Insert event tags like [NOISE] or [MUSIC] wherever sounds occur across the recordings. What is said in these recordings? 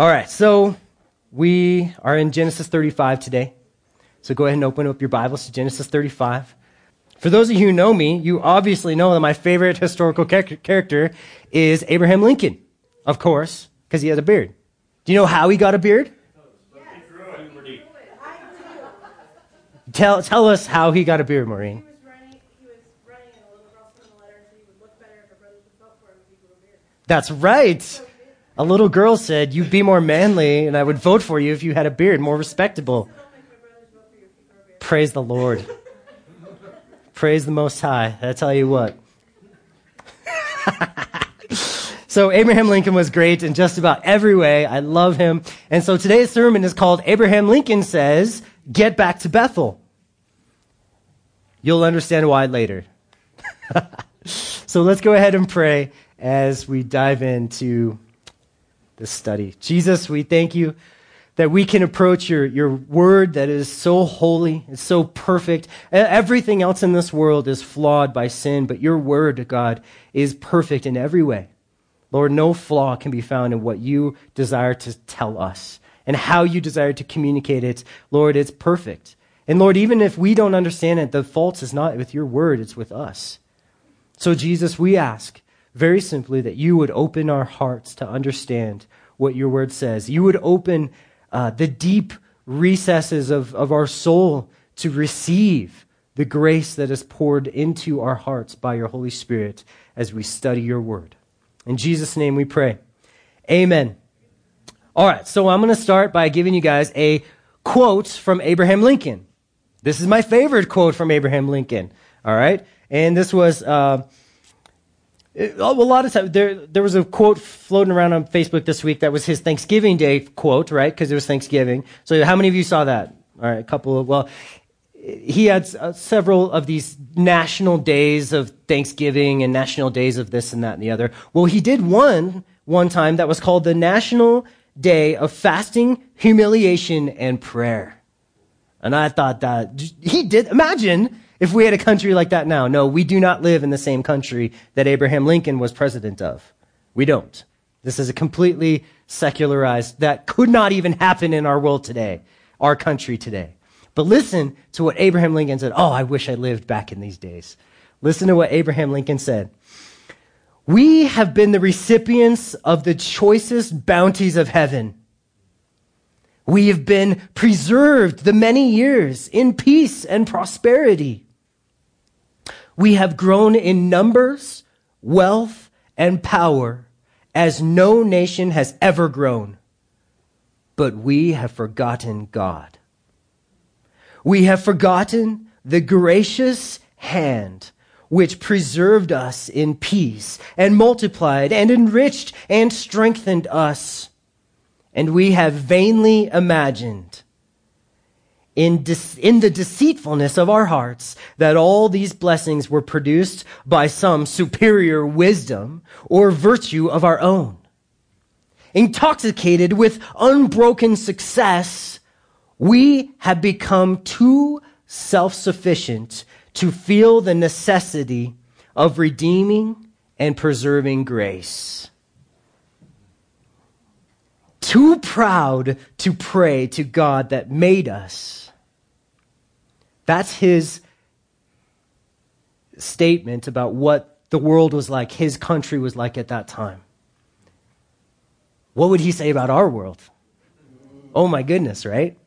All right, so we are in Genesis 35 today. So go ahead and open up your Bibles to Genesis 35. For those of you who know me, you obviously know that my favorite historical character is Abraham Lincoln, of course, because he has a beard. Do you know how he got a beard? Tell, tell us how he got a beard, Maureen. That's right. A little girl said, You'd be more manly, and I would vote for you if you had a beard, more respectable. Praise the Lord. Praise the Most High. I tell you what. [LAUGHS] so, Abraham Lincoln was great in just about every way. I love him. And so, today's sermon is called Abraham Lincoln Says, Get Back to Bethel. You'll understand why later. [LAUGHS] so, let's go ahead and pray as we dive into this study. Jesus, we thank you that we can approach your, your word that is so holy, it's so perfect. Everything else in this world is flawed by sin, but your word, God, is perfect in every way. Lord, no flaw can be found in what you desire to tell us and how you desire to communicate it. Lord, it's perfect. And Lord, even if we don't understand it, the fault is not with your word, it's with us. So, Jesus, we ask very simply that you would open our hearts to understand what your word says. You would open uh, the deep recesses of, of our soul to receive the grace that is poured into our hearts by your Holy Spirit as we study your word. In Jesus' name we pray. Amen. All right, so I'm going to start by giving you guys a quote from Abraham Lincoln. This is my favorite quote from Abraham Lincoln. All right, and this was. Uh, a lot of times there there was a quote floating around on Facebook this week that was his Thanksgiving Day quote, right? Because it was Thanksgiving. So how many of you saw that? All right, a couple of well, he had uh, several of these national days of Thanksgiving and national days of this and that and the other. Well, he did one one time that was called the National Day of Fasting, Humiliation, and Prayer. And I thought that he did. Imagine if we had a country like that now. No, we do not live in the same country that Abraham Lincoln was president of. We don't. This is a completely secularized, that could not even happen in our world today, our country today. But listen to what Abraham Lincoln said. Oh, I wish I lived back in these days. Listen to what Abraham Lincoln said. We have been the recipients of the choicest bounties of heaven. We have been preserved the many years in peace and prosperity. We have grown in numbers, wealth, and power as no nation has ever grown. But we have forgotten God. We have forgotten the gracious hand which preserved us in peace and multiplied and enriched and strengthened us. And we have vainly imagined in, de- in the deceitfulness of our hearts that all these blessings were produced by some superior wisdom or virtue of our own. Intoxicated with unbroken success, we have become too self-sufficient to feel the necessity of redeeming and preserving grace. Too proud to pray to God that made us that's his statement about what the world was like, his country was like at that time. What would he say about our world? Oh my goodness, right?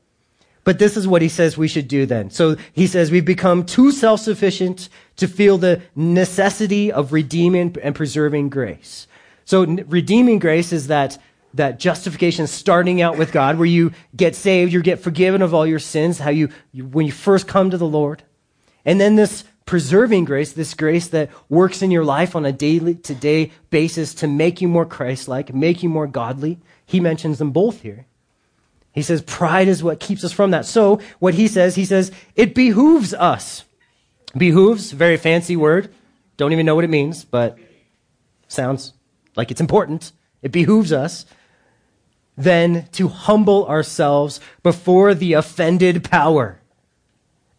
But this is what he says we should do then. So he says we've become too self sufficient to feel the necessity of redeeming and preserving grace. So redeeming grace is that that justification starting out with God, where you get saved, you get forgiven of all your sins, how you, you, when you first come to the Lord. And then this preserving grace, this grace that works in your life on a daily to day basis to make you more Christ like, make you more godly. He mentions them both here. He says pride is what keeps us from that. So what he says, he says, it behooves us. Behooves, very fancy word. Don't even know what it means, but sounds like it's important. It behooves us than to humble ourselves before the offended power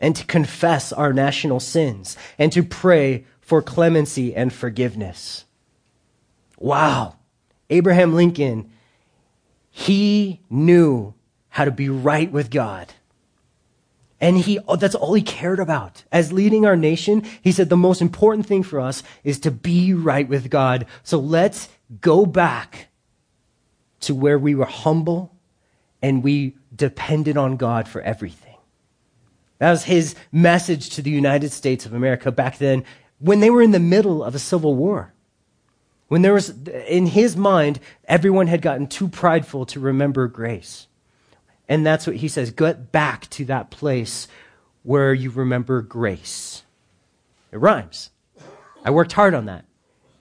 and to confess our national sins and to pray for clemency and forgiveness. Wow. Abraham Lincoln, He knew how to be right with God. And he, oh, that's all he cared about. As leading our nation, he said the most important thing for us is to be right with God. So let's go back to where we were humble and we depended on God for everything. That was his message to the United States of America back then when they were in the middle of a civil war. When there was, in his mind, everyone had gotten too prideful to remember grace. And that's what he says get back to that place where you remember grace. It rhymes. I worked hard on that.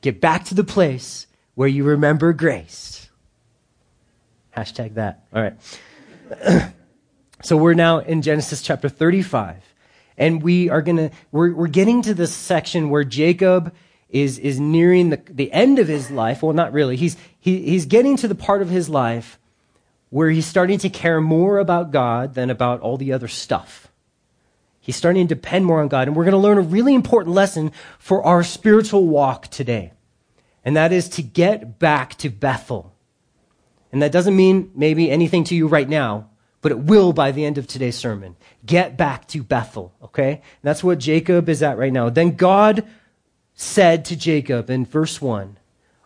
Get back to the place where you remember grace. Hashtag that. All right. [CLEARS THROAT] so we're now in Genesis chapter 35. And we are going to, we're, we're getting to this section where Jacob is, is nearing the, the end of his life. Well, not really. He's, he, he's getting to the part of his life where he's starting to care more about God than about all the other stuff. He's starting to depend more on God. And we're going to learn a really important lesson for our spiritual walk today. And that is to get back to Bethel. And that doesn't mean maybe anything to you right now, but it will by the end of today's sermon. Get back to Bethel, okay? And that's what Jacob is at right now. Then God said to Jacob in verse 1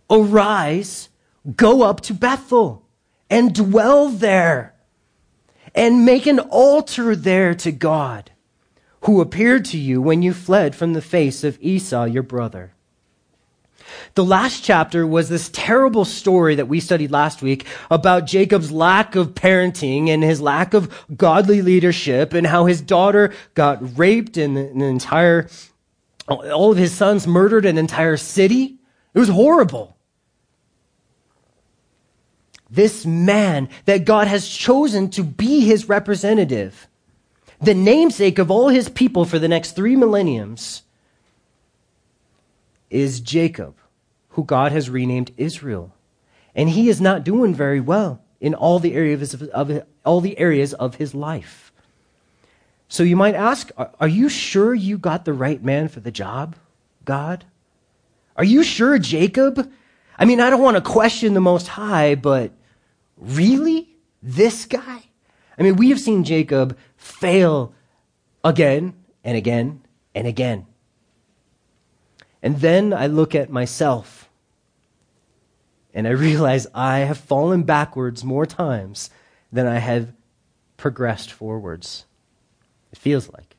Arise, go up to Bethel and dwell there and make an altar there to God who appeared to you when you fled from the face of Esau, your brother. The last chapter was this terrible story that we studied last week about Jacob's lack of parenting and his lack of godly leadership and how his daughter got raped and an entire, all of his sons murdered an entire city. It was horrible this man that God has chosen to be his representative, the namesake of all his people for the next three millenniums, is Jacob, who God has renamed Israel. And he is not doing very well in all the areas of, of all the areas of his life. So you might ask, are you sure you got the right man for the job, God? Are you sure Jacob I mean, I don't want to question the Most High, but really? This guy? I mean, we have seen Jacob fail again and again and again. And then I look at myself and I realize I have fallen backwards more times than I have progressed forwards. It feels like.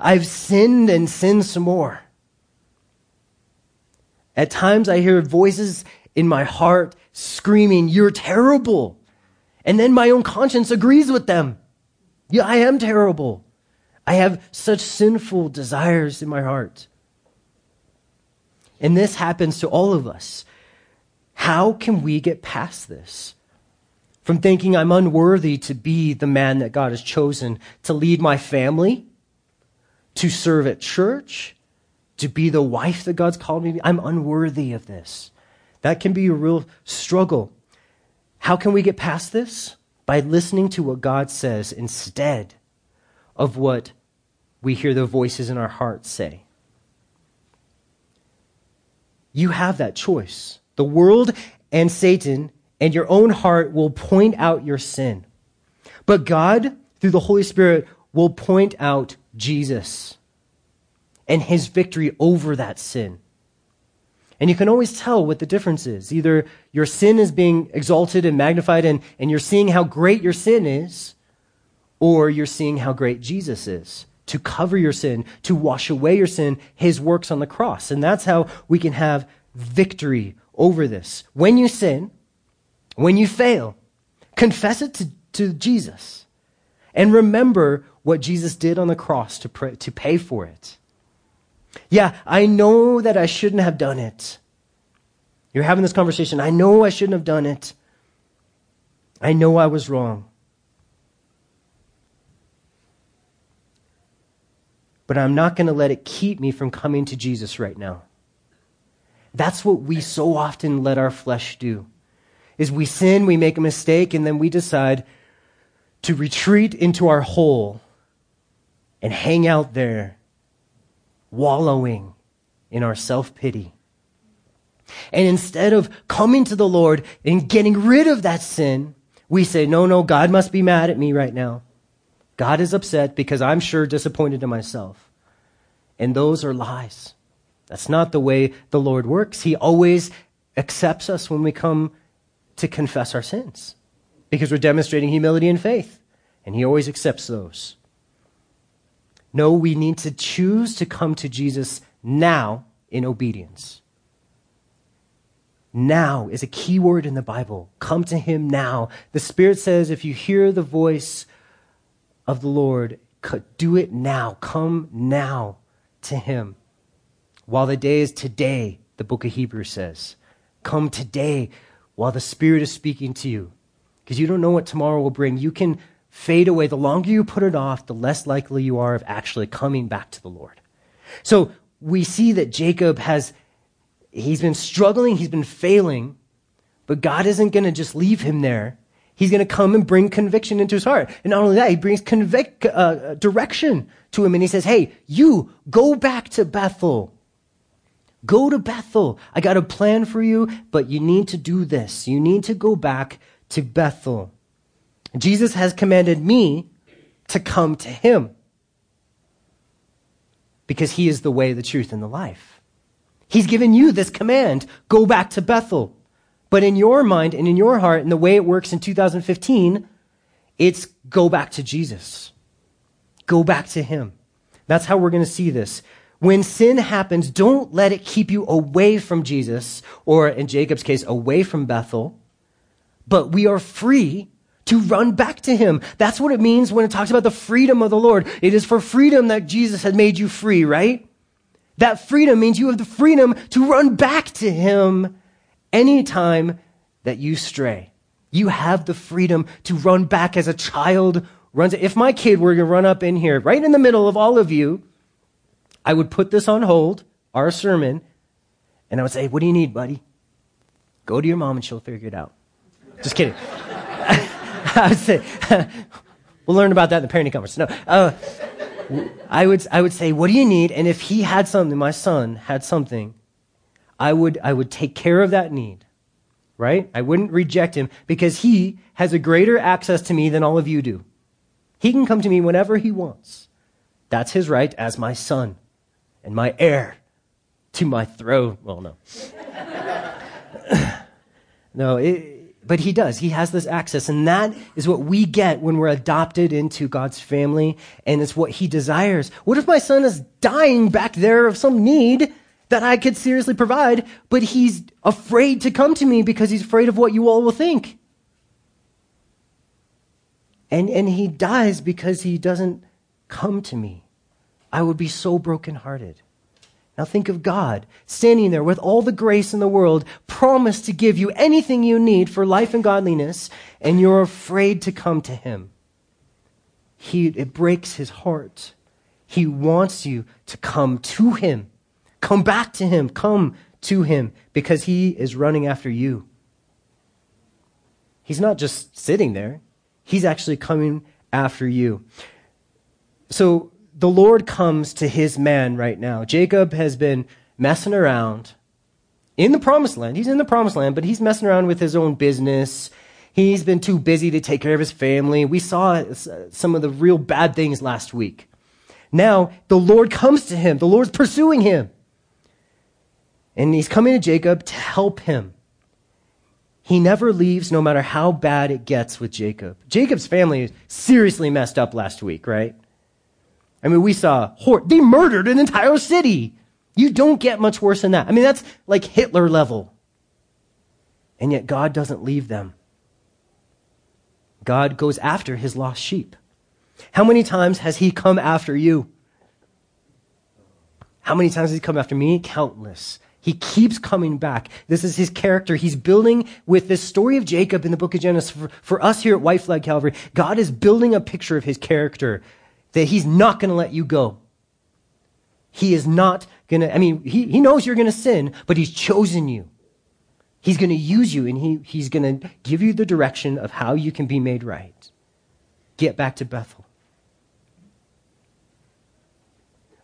I've sinned and sinned some more. At times I hear voices in my heart screaming, You're terrible. And then my own conscience agrees with them. Yeah, I am terrible. I have such sinful desires in my heart. And this happens to all of us. How can we get past this? From thinking I'm unworthy to be the man that God has chosen to lead my family, to serve at church, to be the wife that God's called me to be. I'm unworthy of this. That can be a real struggle. How can we get past this? By listening to what God says instead of what we hear the voices in our hearts say. You have that choice. The world and Satan and your own heart will point out your sin. But God, through the Holy Spirit, will point out Jesus and his victory over that sin. And you can always tell what the difference is. Either your sin is being exalted and magnified and, and you're seeing how great your sin is, or you're seeing how great Jesus is to cover your sin, to wash away your sin, his works on the cross. And that's how we can have victory over this. When you sin, when you fail, confess it to, to Jesus. And remember what Jesus did on the cross to, pray, to pay for it. Yeah, I know that I shouldn't have done it. You're having this conversation. I know I shouldn't have done it. I know I was wrong. But I'm not going to let it keep me from coming to Jesus right now. That's what we so often let our flesh do. Is we sin, we make a mistake, and then we decide to retreat into our hole and hang out there wallowing in our self pity. And instead of coming to the Lord and getting rid of that sin, we say, no, no, God must be mad at me right now. God is upset because I'm sure disappointed in myself. And those are lies. That's not the way the Lord works. He always accepts us when we come to confess our sins because we're demonstrating humility and faith. And He always accepts those. No, we need to choose to come to Jesus now in obedience. Now is a key word in the Bible. Come to Him now. The Spirit says if you hear the voice of the Lord, do it now. Come now to Him. While the day is today, the book of Hebrews says. Come today while the Spirit is speaking to you. Because you don't know what tomorrow will bring. You can fade away. The longer you put it off, the less likely you are of actually coming back to the Lord. So we see that Jacob has, he's been struggling, he's been failing, but God isn't going to just leave him there. He's going to come and bring conviction into his heart. And not only that, he brings convic- uh, direction to him and he says, Hey, you go back to Bethel. Go to Bethel. I got a plan for you, but you need to do this. You need to go back to Bethel. Jesus has commanded me to come to him because he is the way, the truth, and the life. He's given you this command go back to Bethel. But in your mind and in your heart, and the way it works in 2015, it's go back to Jesus. Go back to him. That's how we're going to see this. When sin happens, don't let it keep you away from Jesus, or in Jacob's case, away from Bethel. But we are free to run back to him. That's what it means when it talks about the freedom of the Lord. It is for freedom that Jesus had made you free, right? That freedom means you have the freedom to run back to him anytime that you stray. You have the freedom to run back as a child runs. If my kid were to run up in here, right in the middle of all of you, I would put this on hold, our sermon, and I would say, What do you need, buddy? Go to your mom and she'll figure it out. Just kidding. [LAUGHS] I would say, [LAUGHS] we'll learn about that in the parenting conference. No, uh, I would, I would say, what do you need? And if he had something, my son had something, I would, I would take care of that need, right? I wouldn't reject him because he has a greater access to me than all of you do. He can come to me whenever he wants. That's his right as my son and my heir to my throne. Well, no. [LAUGHS] no, it, but he does. He has this access. And that is what we get when we're adopted into God's family. And it's what he desires. What if my son is dying back there of some need that I could seriously provide, but he's afraid to come to me because he's afraid of what you all will think? And, and he dies because he doesn't come to me. I would be so brokenhearted. Now think of God standing there with all the grace in the world, promised to give you anything you need for life and godliness, and you're afraid to come to Him. He, it breaks His heart. He wants you to come to Him. Come back to Him. Come to Him because He is running after you. He's not just sitting there, He's actually coming after you. So the Lord comes to his man right now. Jacob has been messing around in the promised land. He's in the promised land, but he's messing around with his own business. He's been too busy to take care of his family. We saw some of the real bad things last week. Now, the Lord comes to him. The Lord's pursuing him. And he's coming to Jacob to help him. He never leaves no matter how bad it gets with Jacob. Jacob's family seriously messed up last week, right? I mean, we saw, they murdered an entire city. You don't get much worse than that. I mean, that's like Hitler level. And yet God doesn't leave them. God goes after his lost sheep. How many times has he come after you? How many times has he come after me? Countless. He keeps coming back. This is his character. He's building with this story of Jacob in the book of Genesis. For, for us here at White Flag Calvary, God is building a picture of his character that he's not going to let you go. He is not going to, I mean, he, he knows you're going to sin, but he's chosen you. He's going to use you and he, he's going to give you the direction of how you can be made right. Get back to Bethel.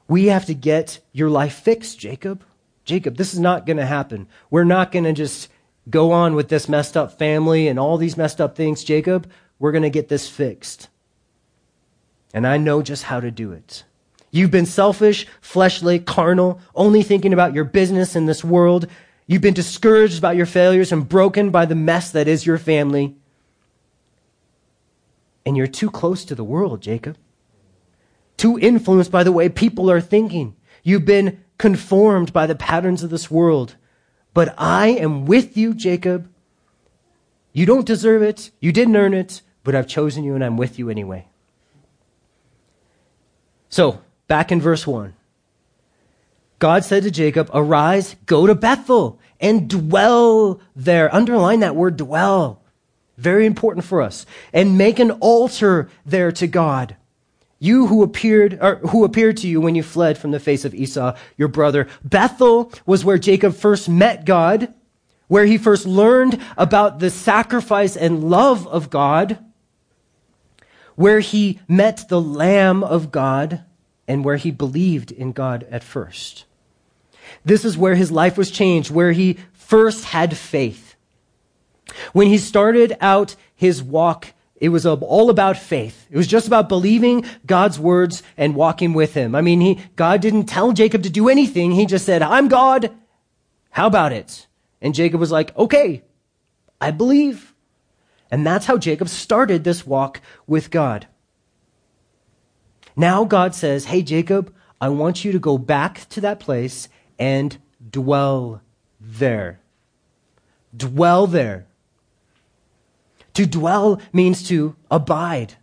We have to get your life fixed, Jacob. Jacob, this is not going to happen. We're not going to just go on with this messed up family and all these messed up things, Jacob. We're going to get this fixed. And I know just how to do it. You've been selfish, fleshly, carnal, only thinking about your business in this world. You've been discouraged about your failures and broken by the mess that is your family. And you're too close to the world, Jacob. Too influenced by the way people are thinking. You've been conformed by the patterns of this world. But I am with you, Jacob. You don't deserve it. You didn't earn it, but I've chosen you and I'm with you anyway. So, back in verse 1. God said to Jacob, Arise, go to Bethel and dwell there. Underline that word dwell. Very important for us. And make an altar there to God. You who appeared, or who appeared to you when you fled from the face of Esau, your brother. Bethel was where Jacob first met God, where he first learned about the sacrifice and love of God, where he met the Lamb of God, and where he believed in God at first. This is where his life was changed, where he first had faith. When he started out his walk, it was all about faith. It was just about believing God's words and walking with him. I mean, he, God didn't tell Jacob to do anything. He just said, I'm God. How about it? And Jacob was like, okay, I believe. And that's how Jacob started this walk with God. Now God says, hey, Jacob, I want you to go back to that place and dwell there. Dwell there. To dwell means to abide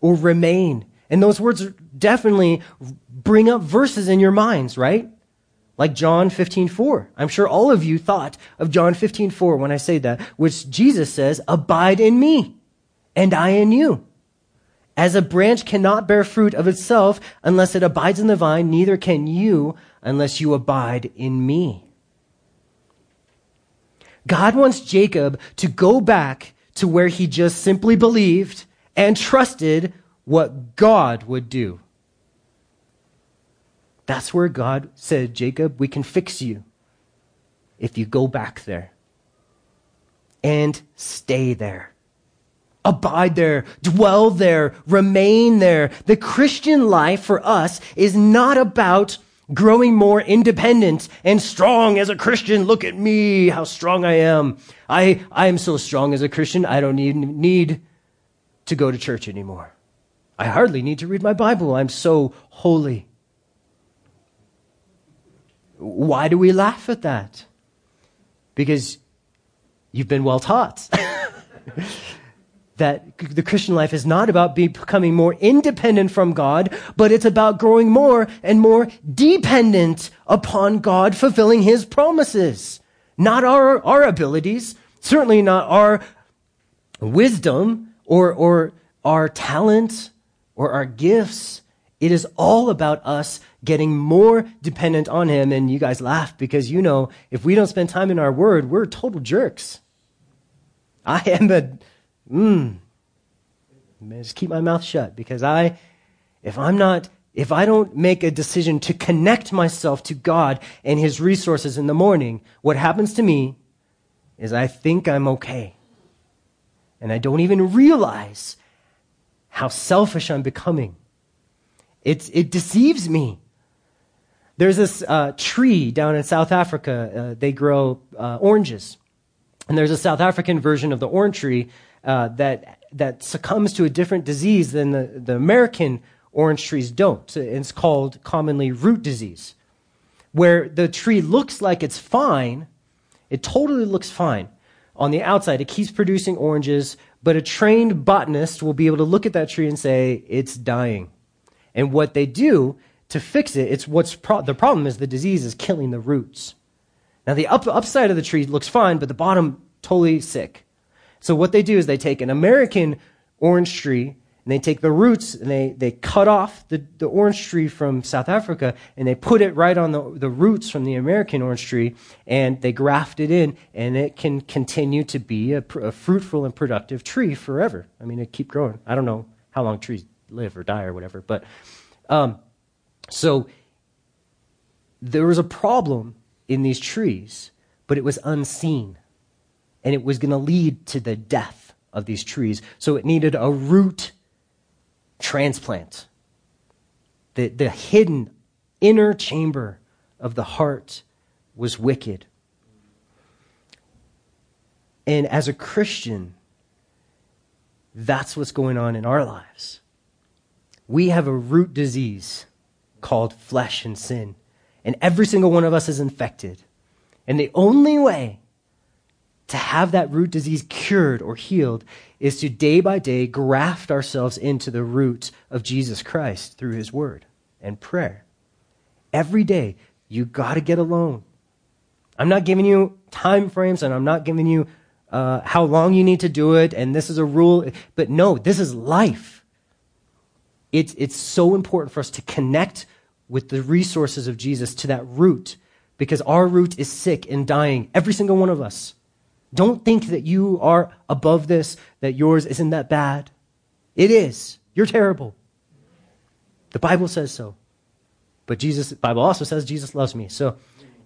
or remain. And those words definitely bring up verses in your minds, right? Like John 15, 4. I'm sure all of you thought of John 15, 4 when I say that, which Jesus says, abide in me and I in you. As a branch cannot bear fruit of itself unless it abides in the vine, neither can you unless you abide in me. God wants Jacob to go back to where he just simply believed and trusted what God would do. That's where God said, Jacob, we can fix you if you go back there and stay there. Abide there, dwell there, remain there. The Christian life for us is not about growing more independent and strong as a Christian. Look at me, how strong I am. I, I am so strong as a Christian, I don't need, need to go to church anymore. I hardly need to read my Bible. I'm so holy. Why do we laugh at that? Because you've been well taught. [LAUGHS] that the Christian life is not about becoming more independent from God, but it's about growing more and more dependent upon God fulfilling his promises. Not our, our abilities, certainly not our wisdom or, or our talent or our gifts. It is all about us getting more dependent on him. And you guys laugh because you know, if we don't spend time in our word, we're total jerks. I am a mm, just keep my mouth shut because I, if I'm not, if I don't make a decision to connect myself to God and His resources in the morning, what happens to me is I think I'm okay. And I don't even realize how selfish I'm becoming. It, it deceives me. There's this uh, tree down in South Africa. Uh, they grow uh, oranges. And there's a South African version of the orange tree uh, that that succumbs to a different disease than the, the American orange trees don't. It's called commonly root disease, where the tree looks like it's fine. It totally looks fine. On the outside, it keeps producing oranges, but a trained botanist will be able to look at that tree and say, it's dying. And what they do to fix it, it's what's pro- the problem is the disease is killing the roots. Now, the up, upside of the tree looks fine, but the bottom totally sick. So what they do is they take an American orange tree and they take the roots and they, they cut off the, the orange tree from South Africa and they put it right on the, the roots from the American orange tree and they graft it in and it can continue to be a, a fruitful and productive tree forever. I mean, it keep growing. I don't know how long trees live or die or whatever, but um, so there was a problem in these trees, but it was unseen. And it was going to lead to the death of these trees. So it needed a root transplant. The, the hidden inner chamber of the heart was wicked. And as a Christian, that's what's going on in our lives. We have a root disease called flesh and sin. And every single one of us is infected. And the only way to have that root disease cured or healed is to day by day graft ourselves into the root of Jesus Christ through his word and prayer. Every day, you got to get alone. I'm not giving you time frames and I'm not giving you uh, how long you need to do it and this is a rule, but no, this is life. It's, it's so important for us to connect with the resources of Jesus to that root because our root is sick and dying, every single one of us. Don't think that you are above this, that yours isn't that bad. It is. You're terrible. The Bible says so. But Jesus, the Bible also says Jesus loves me. So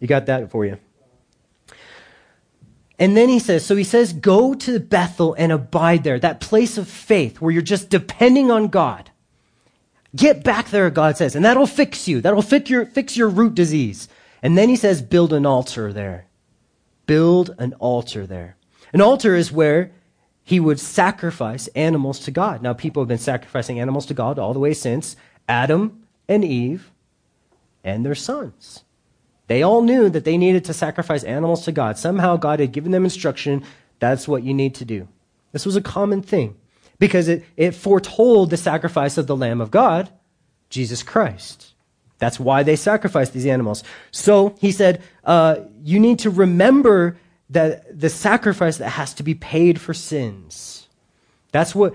you got that for you. And then he says, so he says, go to Bethel and abide there, that place of faith where you're just depending on God. Get back there, God says, and that'll fix you. That'll fix your, fix your root disease. And then he says, build an altar there. Build an altar there. An altar is where he would sacrifice animals to God. Now, people have been sacrificing animals to God all the way since Adam and Eve and their sons. They all knew that they needed to sacrifice animals to God. Somehow God had given them instruction that's what you need to do. This was a common thing because it, it foretold the sacrifice of the Lamb of God, Jesus Christ. That's why they sacrificed these animals. So he said, uh, you need to remember that the sacrifice that has to be paid for sins. That's what,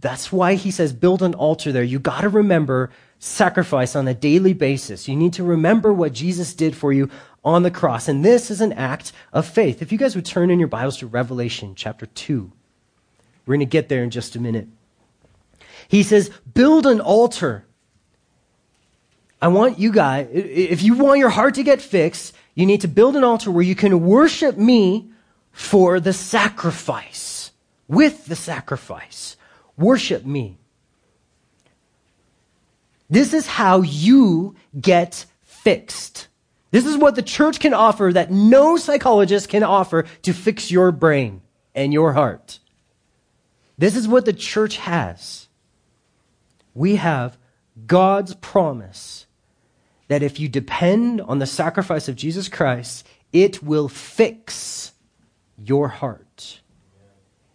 that's why he says build an altar there. You gotta remember sacrifice on a daily basis. You need to remember what Jesus did for you on the cross. And this is an act of faith. If you guys would turn in your Bibles to Revelation chapter 2, we're going to get there in just a minute. He says, build an altar. I want you guys, if you want your heart to get fixed, you need to build an altar where you can worship me for the sacrifice, with the sacrifice. Worship me. This is how you get fixed. This is what the church can offer that no psychologist can offer to fix your brain and your heart. This is what the church has. We have God's promise that if you depend on the sacrifice of Jesus Christ, it will fix your heart.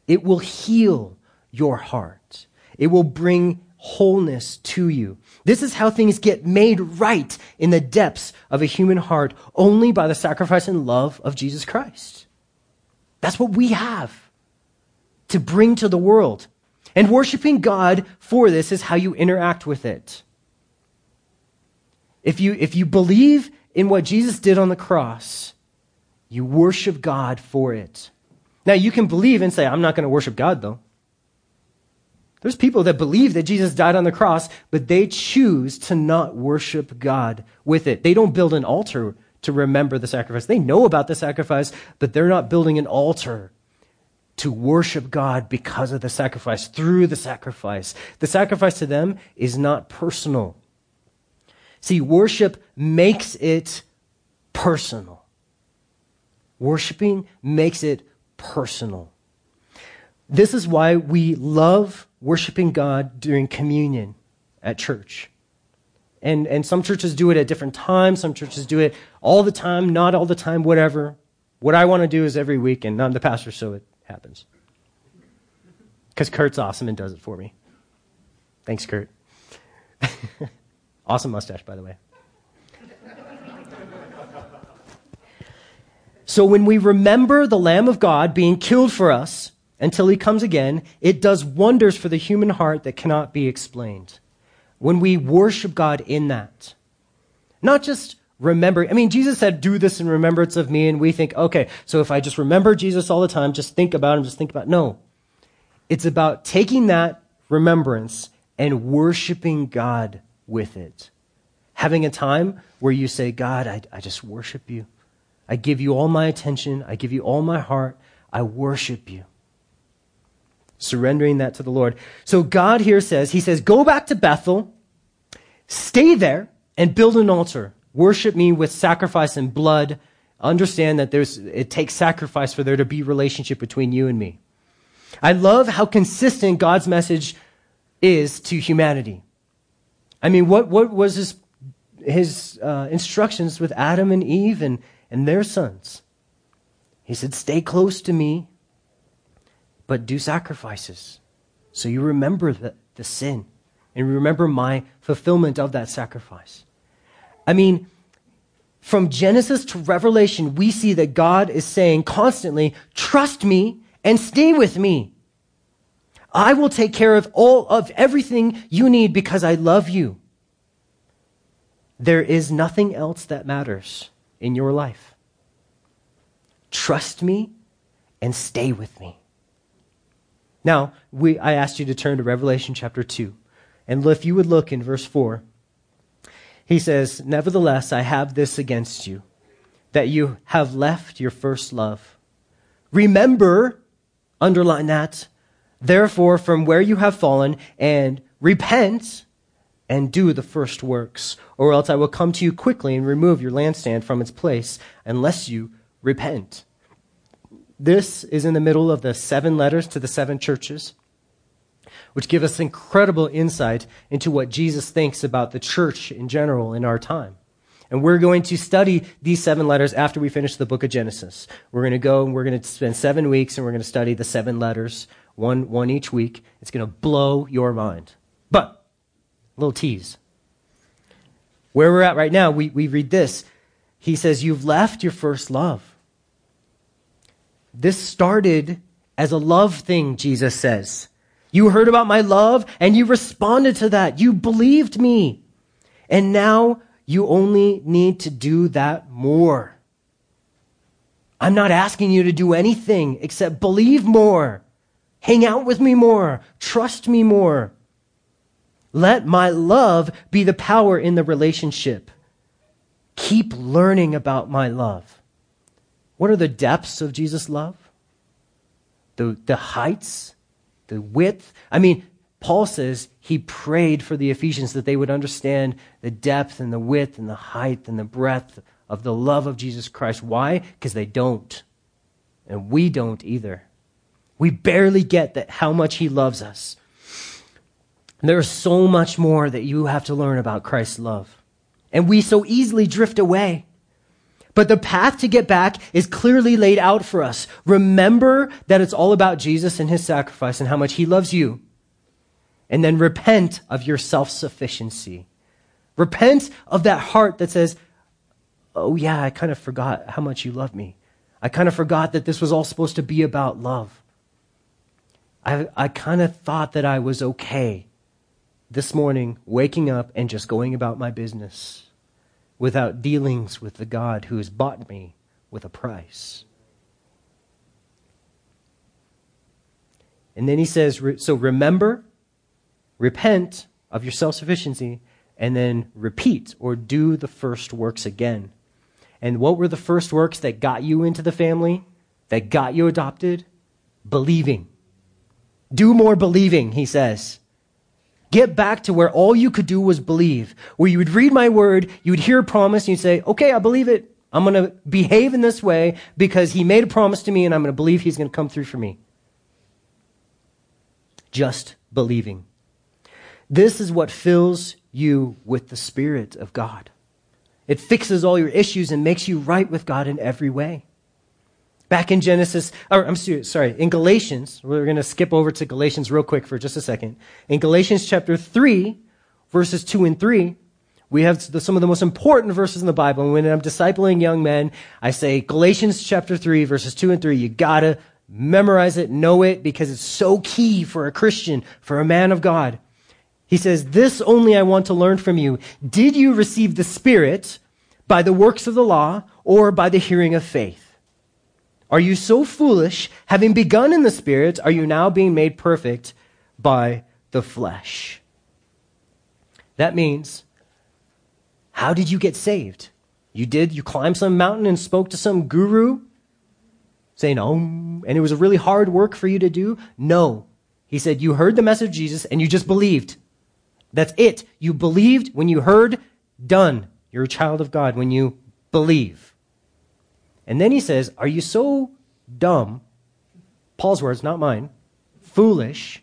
It will heal your heart. It will bring wholeness to you. This is how things get made right in the depths of a human heart only by the sacrifice and love of Jesus Christ. That's what we have to bring to the world. And worshiping God for this is how you interact with it. If you, if you believe in what Jesus did on the cross, you worship God for it. Now, you can believe and say, I'm not going to worship God, though. There's people that believe that Jesus died on the cross, but they choose to not worship God with it. They don't build an altar to remember the sacrifice. They know about the sacrifice, but they're not building an altar to worship God because of the sacrifice, through the sacrifice. The sacrifice to them is not personal. See, worship makes it personal. Worshiping makes it personal. This is why we love worshiping God during communion at church. And, and some churches do it at different times. Some churches do it all the time, not all the time, whatever. What I want to do is every week, and I'm the pastor, so it happens. Because Kurt's awesome and does it for me. Thanks, Kurt. [LAUGHS] awesome mustache, by the way. so when we remember the Lamb of God being killed for us, until he comes again, it does wonders for the human heart that cannot be explained. When we worship God in that, not just remember, I mean, Jesus said, do this in remembrance of me, and we think, okay, so if I just remember Jesus all the time, just think about him, just think about, no. It's about taking that remembrance and worshiping God with it. Having a time where you say, God, I, I just worship you. I give you all my attention. I give you all my heart. I worship you. Surrendering that to the Lord. So God here says, He says, go back to Bethel, stay there, and build an altar. Worship me with sacrifice and blood. Understand that there's, it takes sacrifice for there to be relationship between you and me. I love how consistent God's message is to humanity. I mean, what, what was his, his uh, instructions with Adam and Eve and, and their sons? He said, Stay close to me, but do sacrifices. So you remember the, the sin and remember my fulfillment of that sacrifice. I mean, from Genesis to Revelation, we see that God is saying constantly, Trust me and stay with me. I will take care of all of everything you need because I love you. There is nothing else that matters in your life. Trust me and stay with me. Now, we, I asked you to turn to Revelation chapter 2. And if you would look in verse 4, he says, Nevertheless, I have this against you, that you have left your first love. Remember, underline that, therefore, from where you have fallen, and repent and do the first works, or else I will come to you quickly and remove your lampstand from its place, unless you repent. This is in the middle of the seven letters to the seven churches, which give us incredible insight into what Jesus thinks about the church in general in our time. And we're going to study these seven letters after we finish the book of Genesis. We're going to go and we're going to spend seven weeks and we're going to study the seven letters, one, one each week. It's going to blow your mind. But, a little tease. Where we're at right now, we, we read this. He says, You've left your first love. This started as a love thing, Jesus says. You heard about my love and you responded to that. You believed me. And now you only need to do that more. I'm not asking you to do anything except believe more, hang out with me more, trust me more. Let my love be the power in the relationship. Keep learning about my love. What are the depths of Jesus' love? The, the heights, the width. I mean, Paul says he prayed for the Ephesians that they would understand the depth and the width and the height and the breadth of the love of Jesus Christ. Why? Because they don't. And we don't either. We barely get that how much he loves us. There's so much more that you have to learn about Christ's love. And we so easily drift away. But the path to get back is clearly laid out for us. Remember that it's all about Jesus and his sacrifice and how much he loves you. And then repent of your self sufficiency. Repent of that heart that says, Oh, yeah, I kind of forgot how much you love me. I kind of forgot that this was all supposed to be about love. I, I kind of thought that I was okay this morning waking up and just going about my business without dealings with the God who has bought me with a price. And then he says, so remember, repent of your self sufficiency, and then repeat or do the first works again. And what were the first works that got you into the family, that got you adopted? Believing. Do more believing, he says. Get back to where all you could do was believe, where you would read my word, you would hear a promise, and you'd say, okay, I believe it. I'm going to behave in this way because he made a promise to me and I'm going to believe he's going to come through for me. Just believing. This is what fills you with the Spirit of God. It fixes all your issues and makes you right with God in every way. Back in Genesis, or I'm sorry, in Galatians, we're going to skip over to Galatians real quick for just a second. In Galatians chapter 3, verses 2 and 3, we have some of the most important verses in the Bible. And when I'm discipling young men, I say Galatians chapter 3, verses 2 and 3, you gotta memorize it, know it, because it's so key for a Christian, for a man of God. He says, This only I want to learn from you. Did you receive the Spirit by the works of the law or by the hearing of faith? Are you so foolish, having begun in the Spirit, are you now being made perfect by the flesh? That means, how did you get saved? You did, you climbed some mountain and spoke to some guru saying, oh, and it was a really hard work for you to do? No. He said, you heard the message of Jesus and you just believed. That's it. You believed when you heard, done. You're a child of God when you believe. And then he says, Are you so dumb? Paul's words, not mine. Foolish.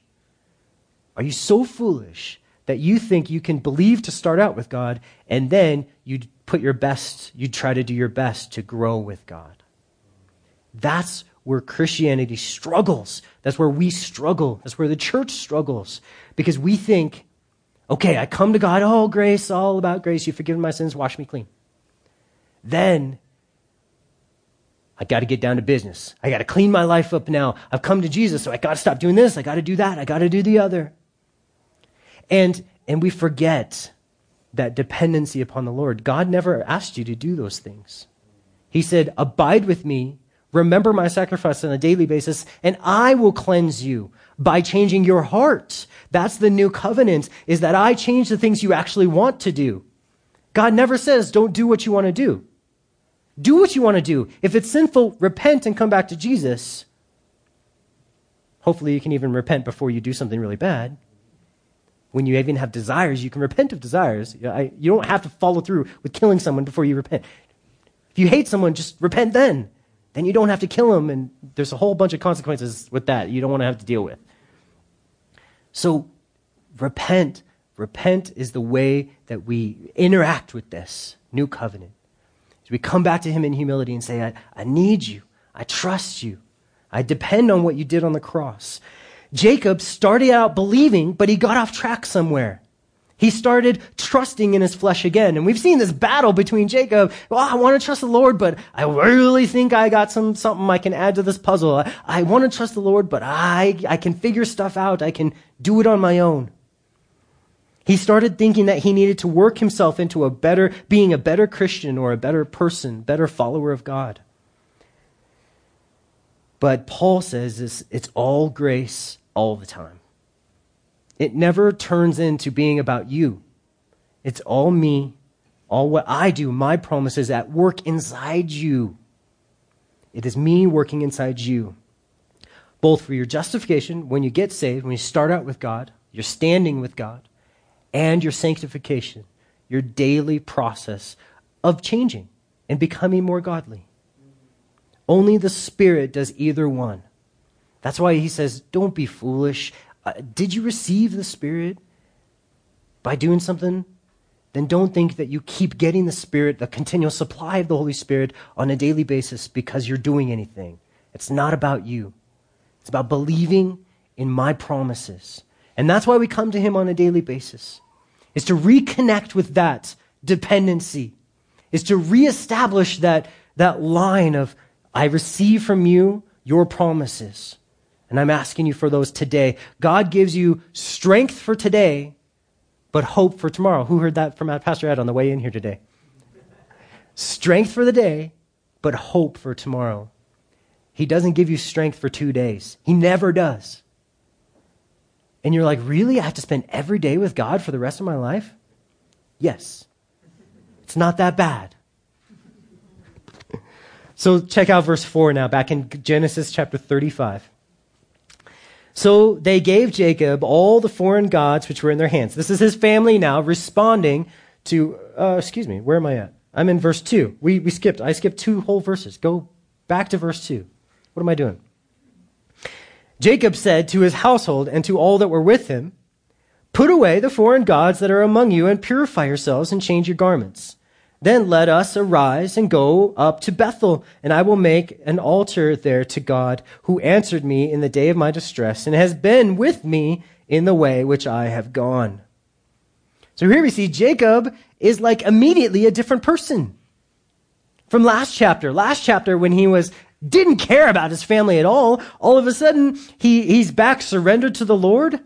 Are you so foolish that you think you can believe to start out with God and then you put your best, you try to do your best to grow with God? That's where Christianity struggles. That's where we struggle. That's where the church struggles. Because we think, okay, I come to God, oh, grace, all about grace. You've forgiven my sins, wash me clean. Then I got to get down to business. I got to clean my life up now. I've come to Jesus, so I got to stop doing this. I got to do that. I got to do the other. And, and we forget that dependency upon the Lord. God never asked you to do those things. He said, Abide with me, remember my sacrifice on a daily basis, and I will cleanse you by changing your heart. That's the new covenant, is that I change the things you actually want to do. God never says, Don't do what you want to do. Do what you want to do. If it's sinful, repent and come back to Jesus. Hopefully, you can even repent before you do something really bad. When you even have desires, you can repent of desires. You don't have to follow through with killing someone before you repent. If you hate someone, just repent then. Then you don't have to kill them, and there's a whole bunch of consequences with that you don't want to have to deal with. So, repent. Repent is the way that we interact with this new covenant. So we come back to Him in humility and say, I, I need you. I trust you. I depend on what you did on the cross. Jacob started out believing, but he got off track somewhere. He started trusting in his flesh again. And we've seen this battle between Jacob. Well, I want to trust the Lord, but I really think I got some, something I can add to this puzzle. I, I want to trust the Lord, but I, I can figure stuff out. I can do it on my own. He started thinking that he needed to work himself into a better, being a better Christian or a better person, better follower of God. But Paul says this, it's all grace all the time. It never turns into being about you. It's all me, all what I do, my promises at work inside you. It is me working inside you, both for your justification when you get saved, when you start out with God, you're standing with God, and your sanctification, your daily process of changing and becoming more godly. Only the Spirit does either one. That's why he says, Don't be foolish. Uh, did you receive the Spirit by doing something? Then don't think that you keep getting the Spirit, the continual supply of the Holy Spirit on a daily basis because you're doing anything. It's not about you, it's about believing in my promises. And that's why we come to Him on a daily basis is to reconnect with that dependency, is to reestablish that, that line of, I receive from you your promises. And I'm asking you for those today. God gives you strength for today, but hope for tomorrow. Who heard that from Pastor Ed on the way in here today? Strength for the day, but hope for tomorrow. He doesn't give you strength for two days. He never does. And you're like, really? I have to spend every day with God for the rest of my life? Yes. It's not that bad. [LAUGHS] so check out verse 4 now, back in Genesis chapter 35. So they gave Jacob all the foreign gods which were in their hands. This is his family now responding to, uh, excuse me, where am I at? I'm in verse 2. We, we skipped, I skipped two whole verses. Go back to verse 2. What am I doing? Jacob said to his household and to all that were with him, Put away the foreign gods that are among you and purify yourselves and change your garments. Then let us arise and go up to Bethel, and I will make an altar there to God, who answered me in the day of my distress and has been with me in the way which I have gone. So here we see Jacob is like immediately a different person. From last chapter, last chapter when he was didn't care about his family at all. All of a sudden, he, he's back surrendered to the Lord.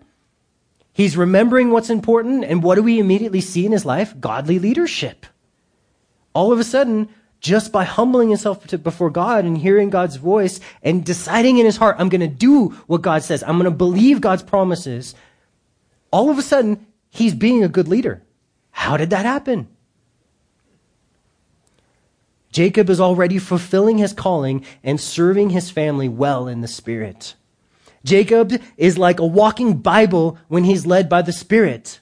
He's remembering what's important. And what do we immediately see in his life? Godly leadership. All of a sudden, just by humbling himself to, before God and hearing God's voice and deciding in his heart, I'm going to do what God says, I'm going to believe God's promises, all of a sudden, he's being a good leader. How did that happen? Jacob is already fulfilling his calling and serving his family well in the Spirit. Jacob is like a walking Bible when he's led by the Spirit,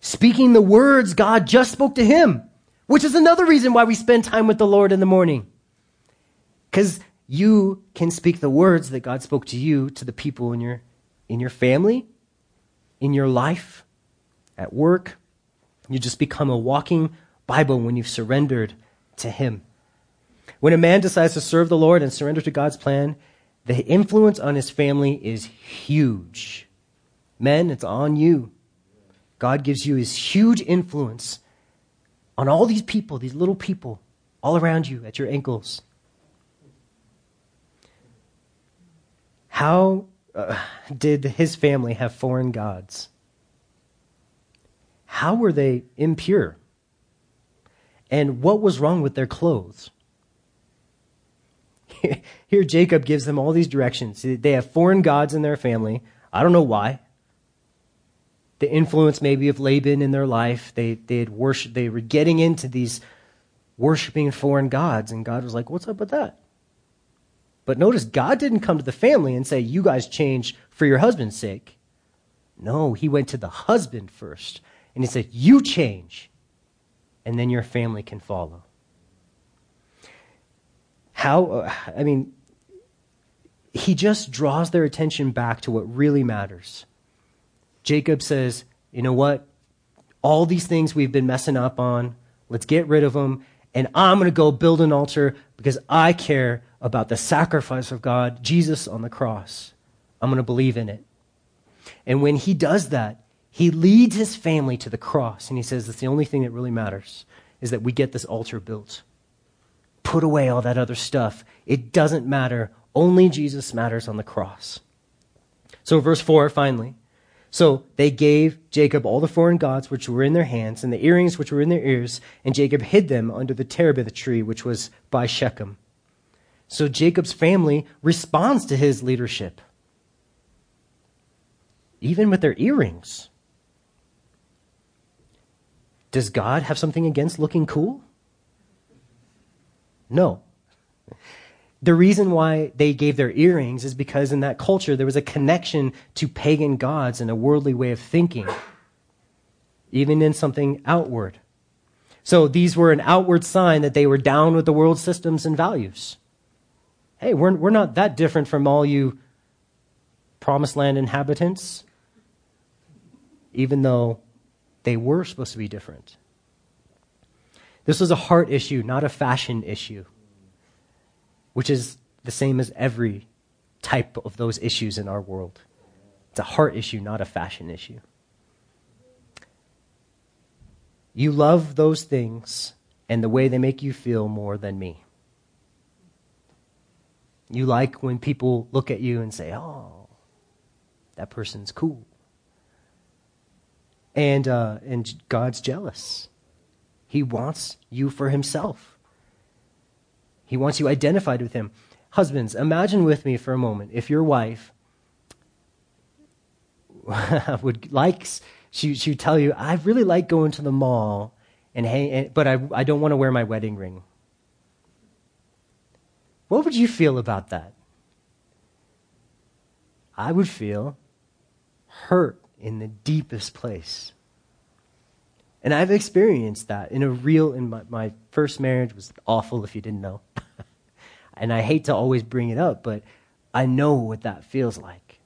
speaking the words God just spoke to him, which is another reason why we spend time with the Lord in the morning. Because you can speak the words that God spoke to you to the people in your, in your family, in your life, at work. You just become a walking Bible when you've surrendered to Him. When a man decides to serve the Lord and surrender to God's plan, the influence on his family is huge. Men, it's on you. God gives you his huge influence on all these people, these little people, all around you at your ankles. How uh, did his family have foreign gods? How were they impure? And what was wrong with their clothes? [LAUGHS] Here, Jacob gives them all these directions. They have foreign gods in their family. I don't know why. The influence maybe of Laban in their life. They, they, had worship, they were getting into these worshiping foreign gods, and God was like, What's up with that? But notice, God didn't come to the family and say, You guys change for your husband's sake. No, he went to the husband first, and he said, You change, and then your family can follow. How, I mean, he just draws their attention back to what really matters. Jacob says, You know what? All these things we've been messing up on, let's get rid of them. And I'm going to go build an altar because I care about the sacrifice of God, Jesus on the cross. I'm going to believe in it. And when he does that, he leads his family to the cross and he says, That's the only thing that really matters is that we get this altar built. Put away all that other stuff. It doesn't matter. Only Jesus matters on the cross. So, verse 4, finally. So they gave Jacob all the foreign gods which were in their hands, and the earrings which were in their ears, and Jacob hid them under the terebinth tree which was by Shechem. So Jacob's family responds to his leadership, even with their earrings. Does God have something against looking cool? No. The reason why they gave their earrings is because in that culture there was a connection to pagan gods and a worldly way of thinking, even in something outward. So these were an outward sign that they were down with the world systems and values. Hey, we're, we're not that different from all you promised land inhabitants, even though they were supposed to be different. This was a heart issue, not a fashion issue, which is the same as every type of those issues in our world. It's a heart issue, not a fashion issue. You love those things and the way they make you feel more than me. You like when people look at you and say, oh, that person's cool. And, uh, and God's jealous. He wants you for himself. He wants you identified with him. Husbands, imagine with me for a moment if your wife [LAUGHS] would like she she would tell you, I really like going to the mall and hang, but I I don't want to wear my wedding ring. What would you feel about that? I would feel hurt in the deepest place. And I've experienced that in a real, in my, my first marriage was awful if you didn't know. [LAUGHS] and I hate to always bring it up, but I know what that feels like.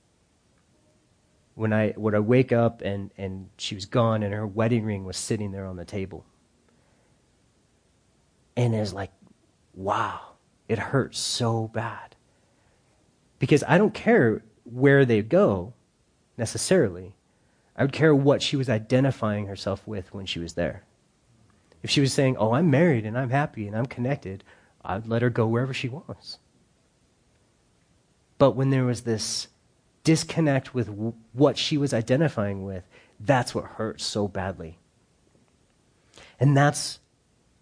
When I, when I wake up and, and she was gone and her wedding ring was sitting there on the table. And it's like, wow, it hurts so bad. Because I don't care where they go necessarily. I would care what she was identifying herself with when she was there. If she was saying, Oh, I'm married and I'm happy and I'm connected, I'd let her go wherever she wants. But when there was this disconnect with w- what she was identifying with, that's what hurt so badly. And that's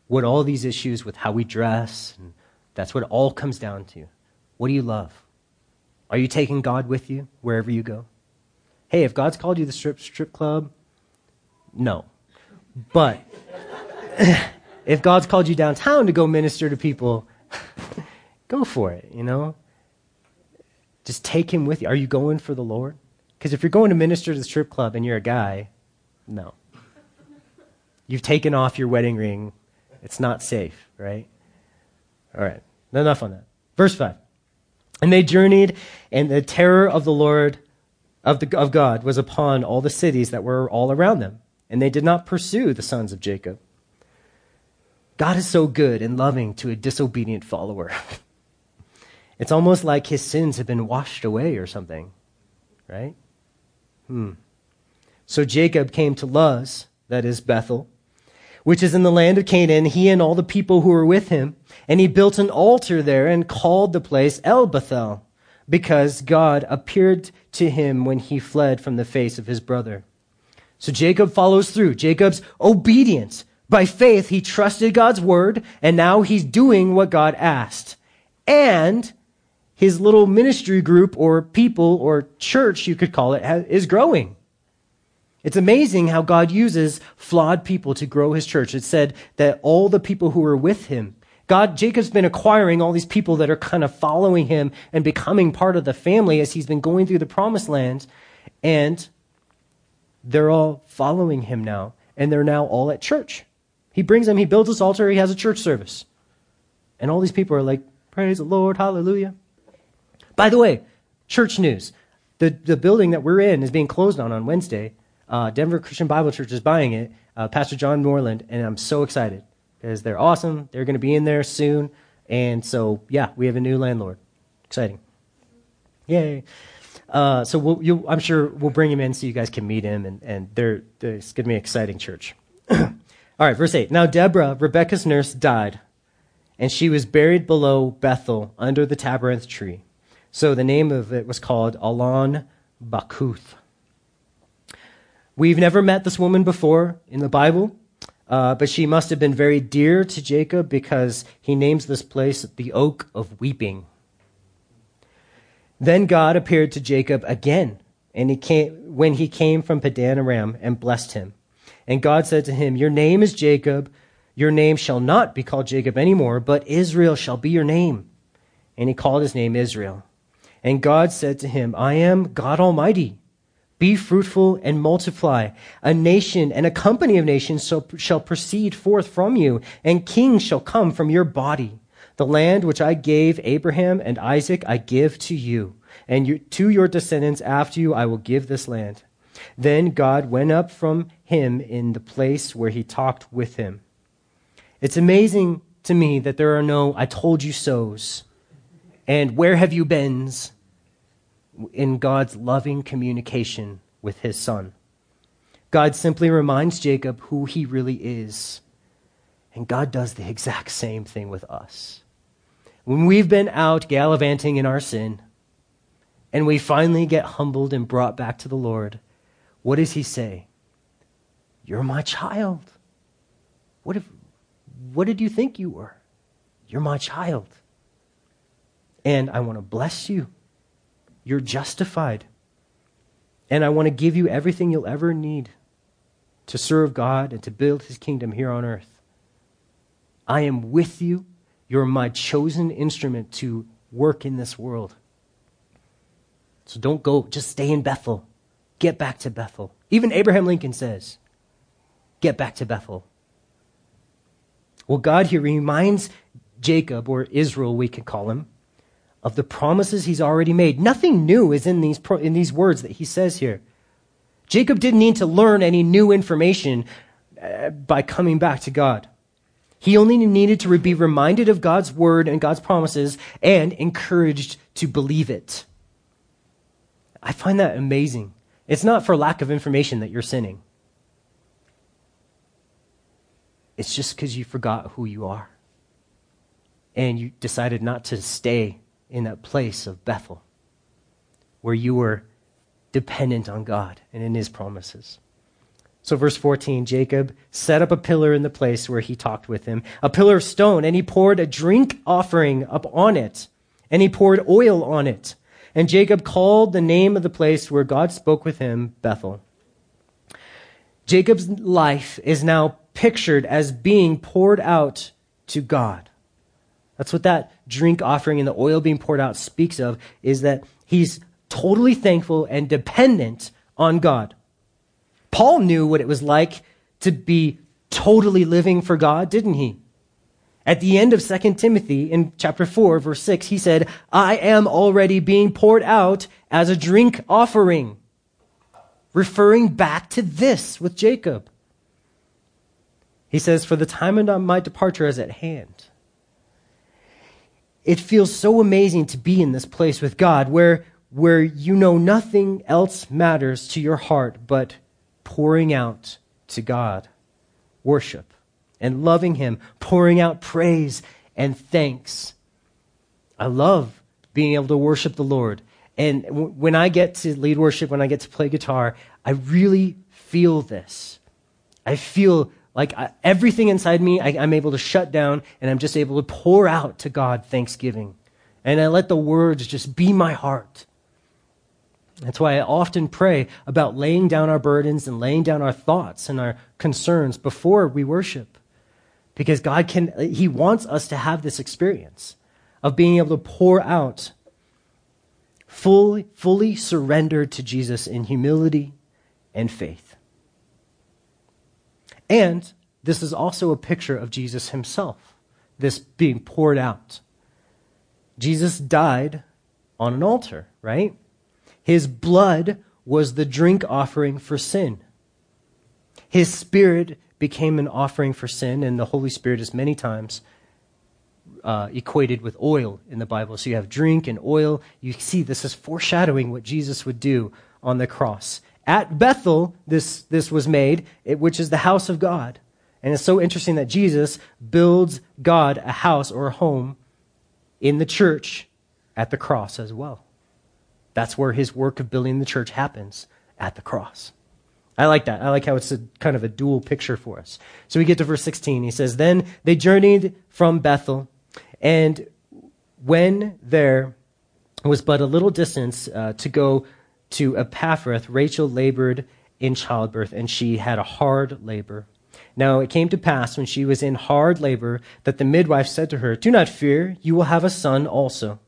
what all these issues with how we dress, and that's what it all comes down to. What do you love? Are you taking God with you wherever you go? Hey, if God's called you the strip strip club, no. But [LAUGHS] if God's called you downtown to go minister to people, [LAUGHS] go for it, you know? Just take him with you. Are you going for the Lord? Because if you're going to minister to the strip club and you're a guy, no. You've taken off your wedding ring. It's not safe, right? All right. Enough on that. Verse 5. And they journeyed, and the terror of the Lord, of, the, of God, was upon all the cities that were all around them. And they did not pursue the sons of Jacob. God is so good and loving to a disobedient follower. [LAUGHS] it's almost like his sins have been washed away or something, right? Hmm. So Jacob came to Luz, that is Bethel, which is in the land of Canaan, he and all the people who were with him. And he built an altar there and called the place El Bethel, because God appeared to him when he fled from the face of his brother. So Jacob follows through. Jacob's obedience. By faith, he trusted God's word, and now he's doing what God asked. And his little ministry group or people or church, you could call it, is growing. It's amazing how God uses flawed people to grow his church. It said that all the people who were with him, God, Jacob's been acquiring all these people that are kind of following him and becoming part of the family as he's been going through the promised land. And they're all following him now. And they're now all at church. He brings them, he builds this altar, he has a church service. And all these people are like, Praise the Lord, hallelujah. By the way, church news. The, the building that we're in is being closed on on Wednesday uh, Denver Christian Bible Church is buying it, uh, Pastor John Norland, and I'm so excited because they're awesome. They're going to be in there soon. And so, yeah, we have a new landlord. Exciting. Yay. Uh, so we'll, I'm sure we'll bring him in so you guys can meet him, and, and they're, they're, it's going to be an exciting church. [CLEARS THROAT] All right, verse 8. Now Deborah, Rebecca's nurse, died, and she was buried below Bethel under the tabernacle tree. So the name of it was called Allon Bachuth. We've never met this woman before in the Bible, uh, but she must have been very dear to Jacob because he names this place the Oak of Weeping. Then God appeared to Jacob again, and he came, when he came from Padan Aram and blessed him. And God said to him, Your name is Jacob. Your name shall not be called Jacob anymore, but Israel shall be your name. And he called his name Israel. And God said to him, I am God Almighty. Be fruitful and multiply. A nation and a company of nations shall proceed forth from you, and kings shall come from your body. The land which I gave Abraham and Isaac I give to you, and you, to your descendants after you I will give this land. Then God went up from him in the place where he talked with him. It's amazing to me that there are no I told you so's and where have you beens in God's loving communication with his son. God simply reminds Jacob who he really is. And God does the exact same thing with us. When we've been out gallivanting in our sin, and we finally get humbled and brought back to the Lord, what does he say? You're my child. What, if, what did you think you were? You're my child. And I want to bless you. You're justified. And I want to give you everything you'll ever need to serve God and to build his kingdom here on earth. I am with you. You're my chosen instrument to work in this world. So don't go, just stay in Bethel. Get back to Bethel. Even Abraham Lincoln says, get back to Bethel. Well, God here reminds Jacob, or Israel, we could call him, of the promises he's already made. Nothing new is in these, pro- in these words that he says here. Jacob didn't need to learn any new information uh, by coming back to God. He only needed to be reminded of God's word and God's promises and encouraged to believe it. I find that amazing. It's not for lack of information that you're sinning. It's just because you forgot who you are. And you decided not to stay in that place of Bethel where you were dependent on God and in his promises. So, verse 14 Jacob set up a pillar in the place where he talked with him, a pillar of stone, and he poured a drink offering up on it, and he poured oil on it. And Jacob called the name of the place where God spoke with him Bethel. Jacob's life is now pictured as being poured out to God. That's what that drink offering and the oil being poured out speaks of, is that he's totally thankful and dependent on God. Paul knew what it was like to be totally living for God, didn't he? At the end of 2 Timothy in chapter 4, verse 6, he said, I am already being poured out as a drink offering. Referring back to this with Jacob. He says, For the time of my departure is at hand. It feels so amazing to be in this place with God where, where you know nothing else matters to your heart but pouring out to God worship and loving Him, pouring out praise and thanks. I love being able to worship the Lord. And w- when I get to lead worship, when I get to play guitar, I really feel this. I feel like I, everything inside me, I, I'm able to shut down and I'm just able to pour out to God thanksgiving. And I let the words just be my heart. That's why I often pray about laying down our burdens and laying down our thoughts and our concerns before we worship. Because God can, He wants us to have this experience of being able to pour out fully, fully surrendered to Jesus in humility and faith. And this is also a picture of Jesus himself, this being poured out. Jesus died on an altar, right? His blood was the drink offering for sin. His spirit became an offering for sin, and the Holy Spirit is many times uh, equated with oil in the Bible. So you have drink and oil. You see, this is foreshadowing what Jesus would do on the cross. At Bethel, this, this was made, which is the house of God. And it's so interesting that Jesus builds God a house or a home in the church at the cross as well. That's where his work of building the church happens at the cross. I like that. I like how it's a kind of a dual picture for us. So we get to verse 16. He says, Then they journeyed from Bethel, and when there was but a little distance uh, to go to Ephrathah, Rachel labored in childbirth, and she had a hard labor. Now it came to pass when she was in hard labor that the midwife said to her, Do not fear, you will have a son also.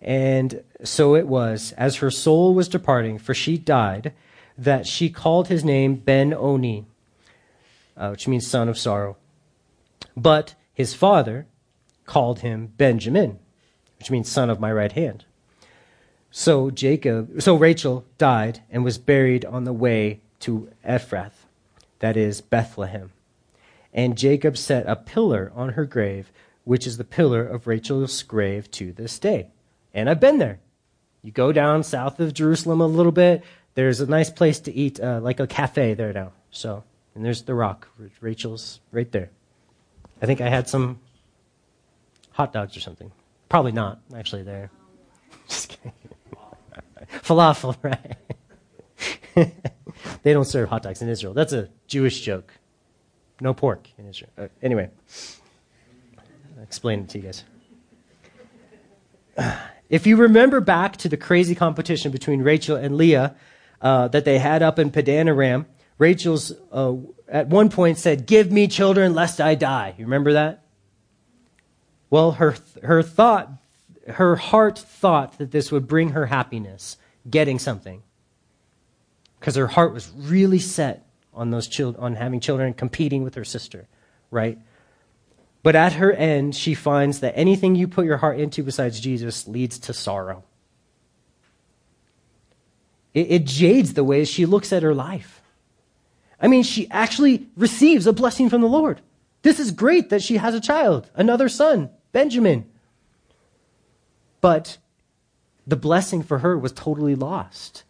And so it was, as her soul was departing, for she died, that she called his name Ben Oni, uh, which means son of sorrow. But his father called him Benjamin, which means son of my right hand. So Jacob, so Rachel died and was buried on the way to Ephrath, that is Bethlehem. And Jacob set a pillar on her grave, which is the pillar of Rachel's grave to this day. And I've been there. You go down south of Jerusalem a little bit. There's a nice place to eat, uh, like a cafe there now. So, and there's the rock. Rachel's right there. I think I had some hot dogs or something. Probably not actually there. [LAUGHS] Just kidding. Falafel, [LAUGHS] right? they don't serve hot dogs in Israel. That's a Jewish joke. No pork in Israel. Uh, anyway, I'll explain it to you guys. [SIGHS] If you remember back to the crazy competition between Rachel and Leah uh, that they had up in Padan Aram, Rachel's uh, at one point said, "Give me children, lest I die." You remember that? Well, her her thought, her heart thought that this would bring her happiness, getting something, because her heart was really set on those children, on having children, and competing with her sister, right? But at her end, she finds that anything you put your heart into besides Jesus leads to sorrow. It, it jades the way she looks at her life. I mean, she actually receives a blessing from the Lord. This is great that she has a child, another son, Benjamin. But the blessing for her was totally lost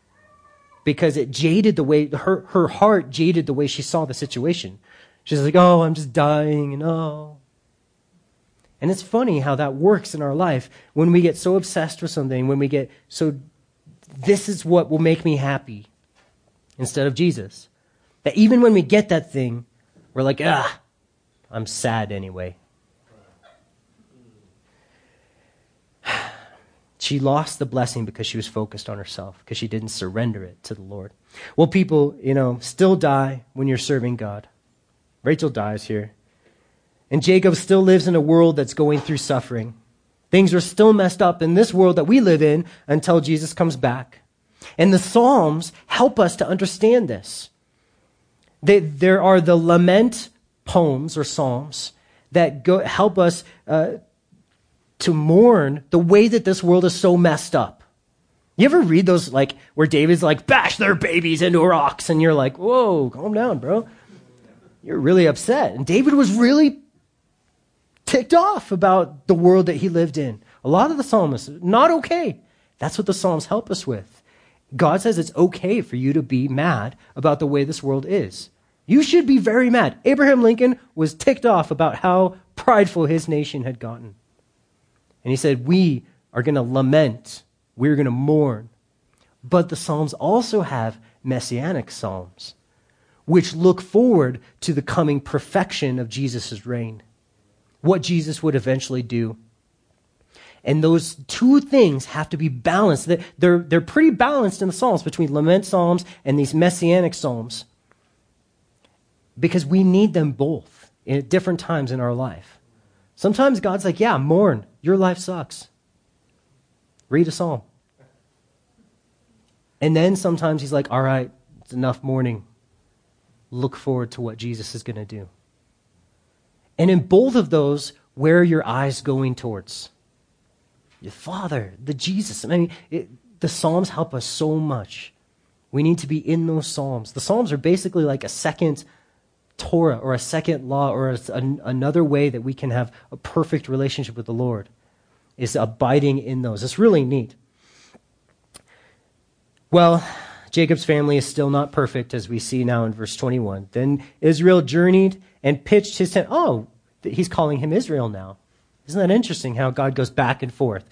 because it jaded the way her, her heart jaded the way she saw the situation. She's like, oh, I'm just dying, and oh, and it's funny how that works in our life when we get so obsessed with something, when we get so, this is what will make me happy instead of Jesus. That even when we get that thing, we're like, ah, I'm sad anyway. She lost the blessing because she was focused on herself, because she didn't surrender it to the Lord. Well, people, you know, still die when you're serving God Rachel dies here. And Jacob still lives in a world that's going through suffering. Things are still messed up in this world that we live in until Jesus comes back. And the Psalms help us to understand this. They, there are the lament poems or psalms that go, help us uh, to mourn the way that this world is so messed up. You ever read those, like, where David's like, bash their babies into rocks, and you're like, whoa, calm down, bro. You're really upset. And David was really ticked off about the world that he lived in. A lot of the psalmists, not okay. That's what the Psalms help us with. God says it's okay for you to be mad about the way this world is. You should be very mad. Abraham Lincoln was ticked off about how prideful his nation had gotten. And he said, We are going to lament, we're going to mourn. But the Psalms also have messianic Psalms, which look forward to the coming perfection of Jesus' reign, what Jesus would eventually do. And those two things have to be balanced. They're, they're pretty balanced in the Psalms between lament Psalms and these messianic Psalms because we need them both at different times in our life. Sometimes God's like, yeah, mourn. Your life sucks. Read a psalm. And then sometimes he's like, all right, it's enough mourning. Look forward to what Jesus is going to do. And in both of those, where are your eyes going towards? Your Father, the Jesus. I mean, it, the Psalms help us so much. We need to be in those Psalms. The Psalms are basically like a second Torah or a second law or a, an, another way that we can have a perfect relationship with the Lord is abiding in those. It's really neat. Well, Jacob's family is still not perfect, as we see now in verse 21. Then Israel journeyed and pitched his tent. Oh, he's calling him Israel now. Isn't that interesting how God goes back and forth?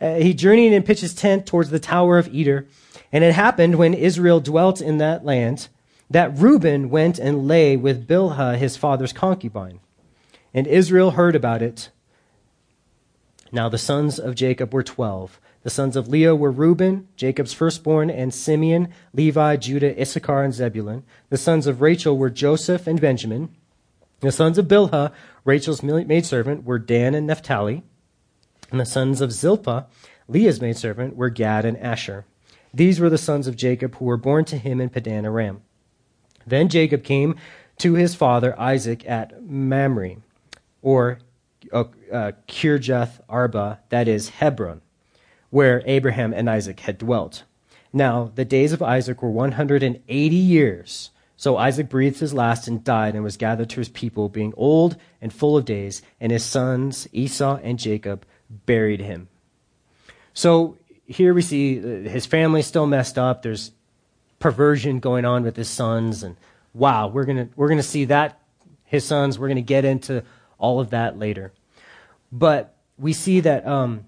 Uh, he journeyed and pitched his tent towards the Tower of Eder. And it happened when Israel dwelt in that land that Reuben went and lay with Bilhah, his father's concubine. And Israel heard about it. Now the sons of Jacob were twelve. The sons of Leah were Reuben, Jacob's firstborn, and Simeon, Levi, Judah, Issachar, and Zebulun. The sons of Rachel were Joseph and Benjamin. The sons of Bilhah, Rachel's maidservant, were Dan and Naphtali. And the sons of Zilpah, Leah's maidservant, were Gad and Asher. These were the sons of Jacob who were born to him in Padan Aram. Then Jacob came to his father Isaac at Mamre, or uh, uh, Kirjath Arba, that is Hebron, where Abraham and Isaac had dwelt. Now, the days of Isaac were 180 years. So Isaac breathed his last and died and was gathered to his people, being old and full of days, and his sons Esau and Jacob buried him. So here we see uh, his family still messed up. There's perversion going on with his sons and wow we're to we're going to see that his sons we're going to get into all of that later. But we see that um,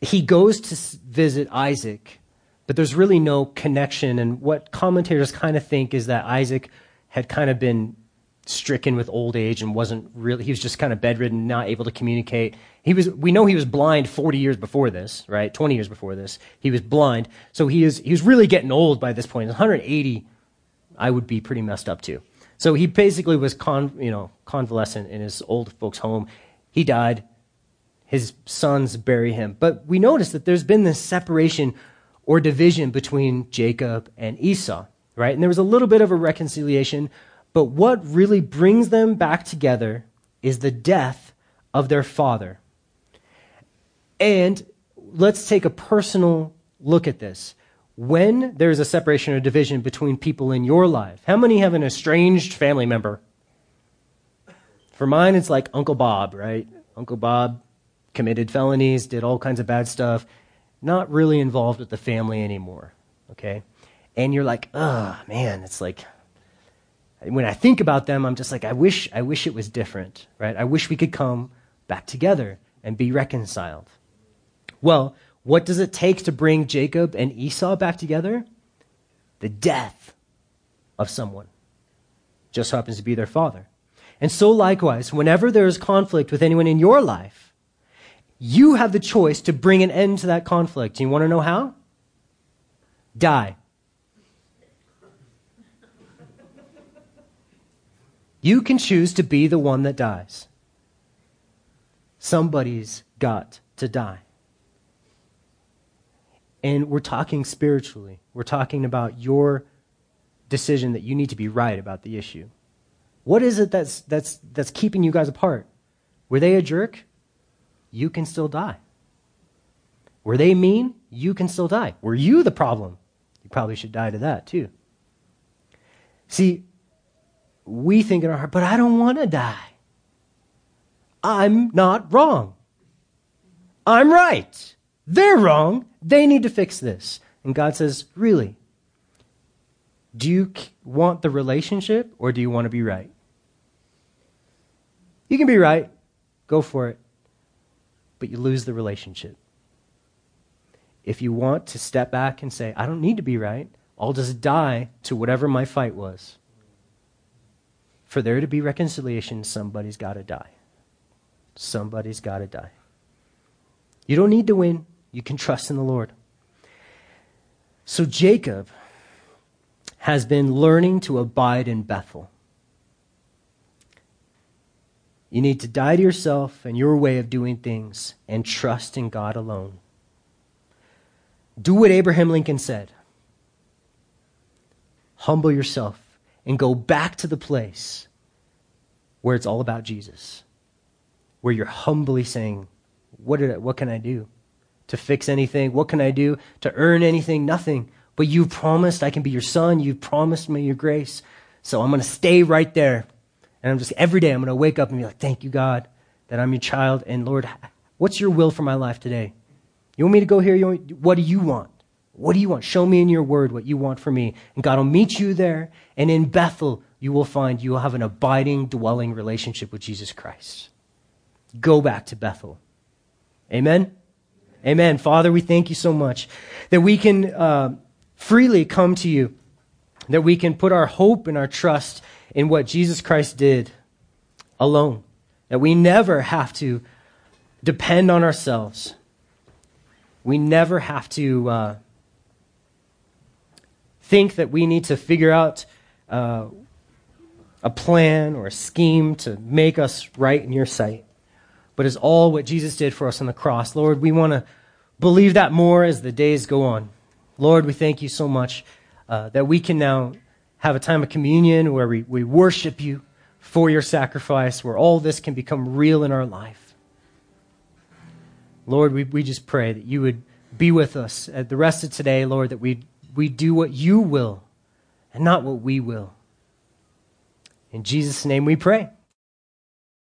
he goes to visit isaac but there's really no connection and what commentators kind of think is that isaac had kind of been stricken with old age and wasn't really he was just kind of bedridden not able to communicate. He was we know he was blind 40 years before this right? 20 years before this. He was blind. So he is he was really getting old by this point. 180 i would be pretty messed up too. So he basically was con you know convalescent in his old folks home. He died. His sons bury him. But we notice that there's been this separation or division between jacob and esau right? And there was a little bit of a reconciliation but what really brings them back together is the death of their father. And let's take a personal look at this. When there's a separation or division between people in your life, how many have an estranged family member? For mine, it's like Uncle Bob, right? Uncle Bob committed felonies, did all kinds of bad stuff, not really involved with the family anymore, okay? And you're like, oh, man, it's like, when I think about them, I'm just like, I wish, I wish it was different, right? I wish we could come back together and be reconciled. Well, what does it take to bring Jacob and Esau back together? The death of someone. Just happens to be their father. And so, likewise, whenever there is conflict with anyone in your life, you have the choice to bring an end to that conflict. You want to know how? Die. You can choose to be the one that dies. Somebody's got to die. And we're talking spiritually. We're talking about your decision that you need to be right about the issue. What is it that's, that's, that's keeping you guys apart? Were they a jerk? You can still die. Were they mean? You can still die. Were you the problem? You probably should die to that too. See, we think in our heart, but I don't want to die. I'm not wrong. I'm right. They're wrong. They need to fix this. And God says, Really? Do you want the relationship or do you want to be right? You can be right. Go for it. But you lose the relationship. If you want to step back and say, I don't need to be right, I'll just die to whatever my fight was. For there to be reconciliation, somebody's got to die. Somebody's got to die. You don't need to win. You can trust in the Lord. So Jacob has been learning to abide in Bethel. You need to die to yourself and your way of doing things and trust in God alone. Do what Abraham Lincoln said humble yourself and go back to the place where it's all about Jesus, where you're humbly saying, What, did I, what can I do to fix anything? What can I do to earn anything? Nothing. But you promised I can be your son. You promised me your grace. So I'm going to stay right there. And I'm just, every day, I'm going to wake up and be like, Thank you, God, that I'm your child. And Lord, what's your will for my life today? You want me to go here? what do you want? What do you want? Show me in your word what you want for me. And God will meet you there. And in Bethel, you will find you will have an abiding, dwelling relationship with Jesus Christ. Go back to Bethel. Amen? Amen. Father, we thank you so much that we can uh, freely come to you, that we can put our hope and our trust in what Jesus Christ did alone, that we never have to depend on ourselves. We never have to uh, think that we need to figure out uh, a plan or a scheme to make us right in your sight, but is all what Jesus did for us on the cross. Lord, we want to believe that more as the days go on. Lord, we thank you so much uh, that we can now have a time of communion where we, we worship you for your sacrifice, where all this can become real in our life. Lord, we, we just pray that you would be with us at the rest of today, Lord, that we we do what you will and not what we will. In Jesus' name we pray.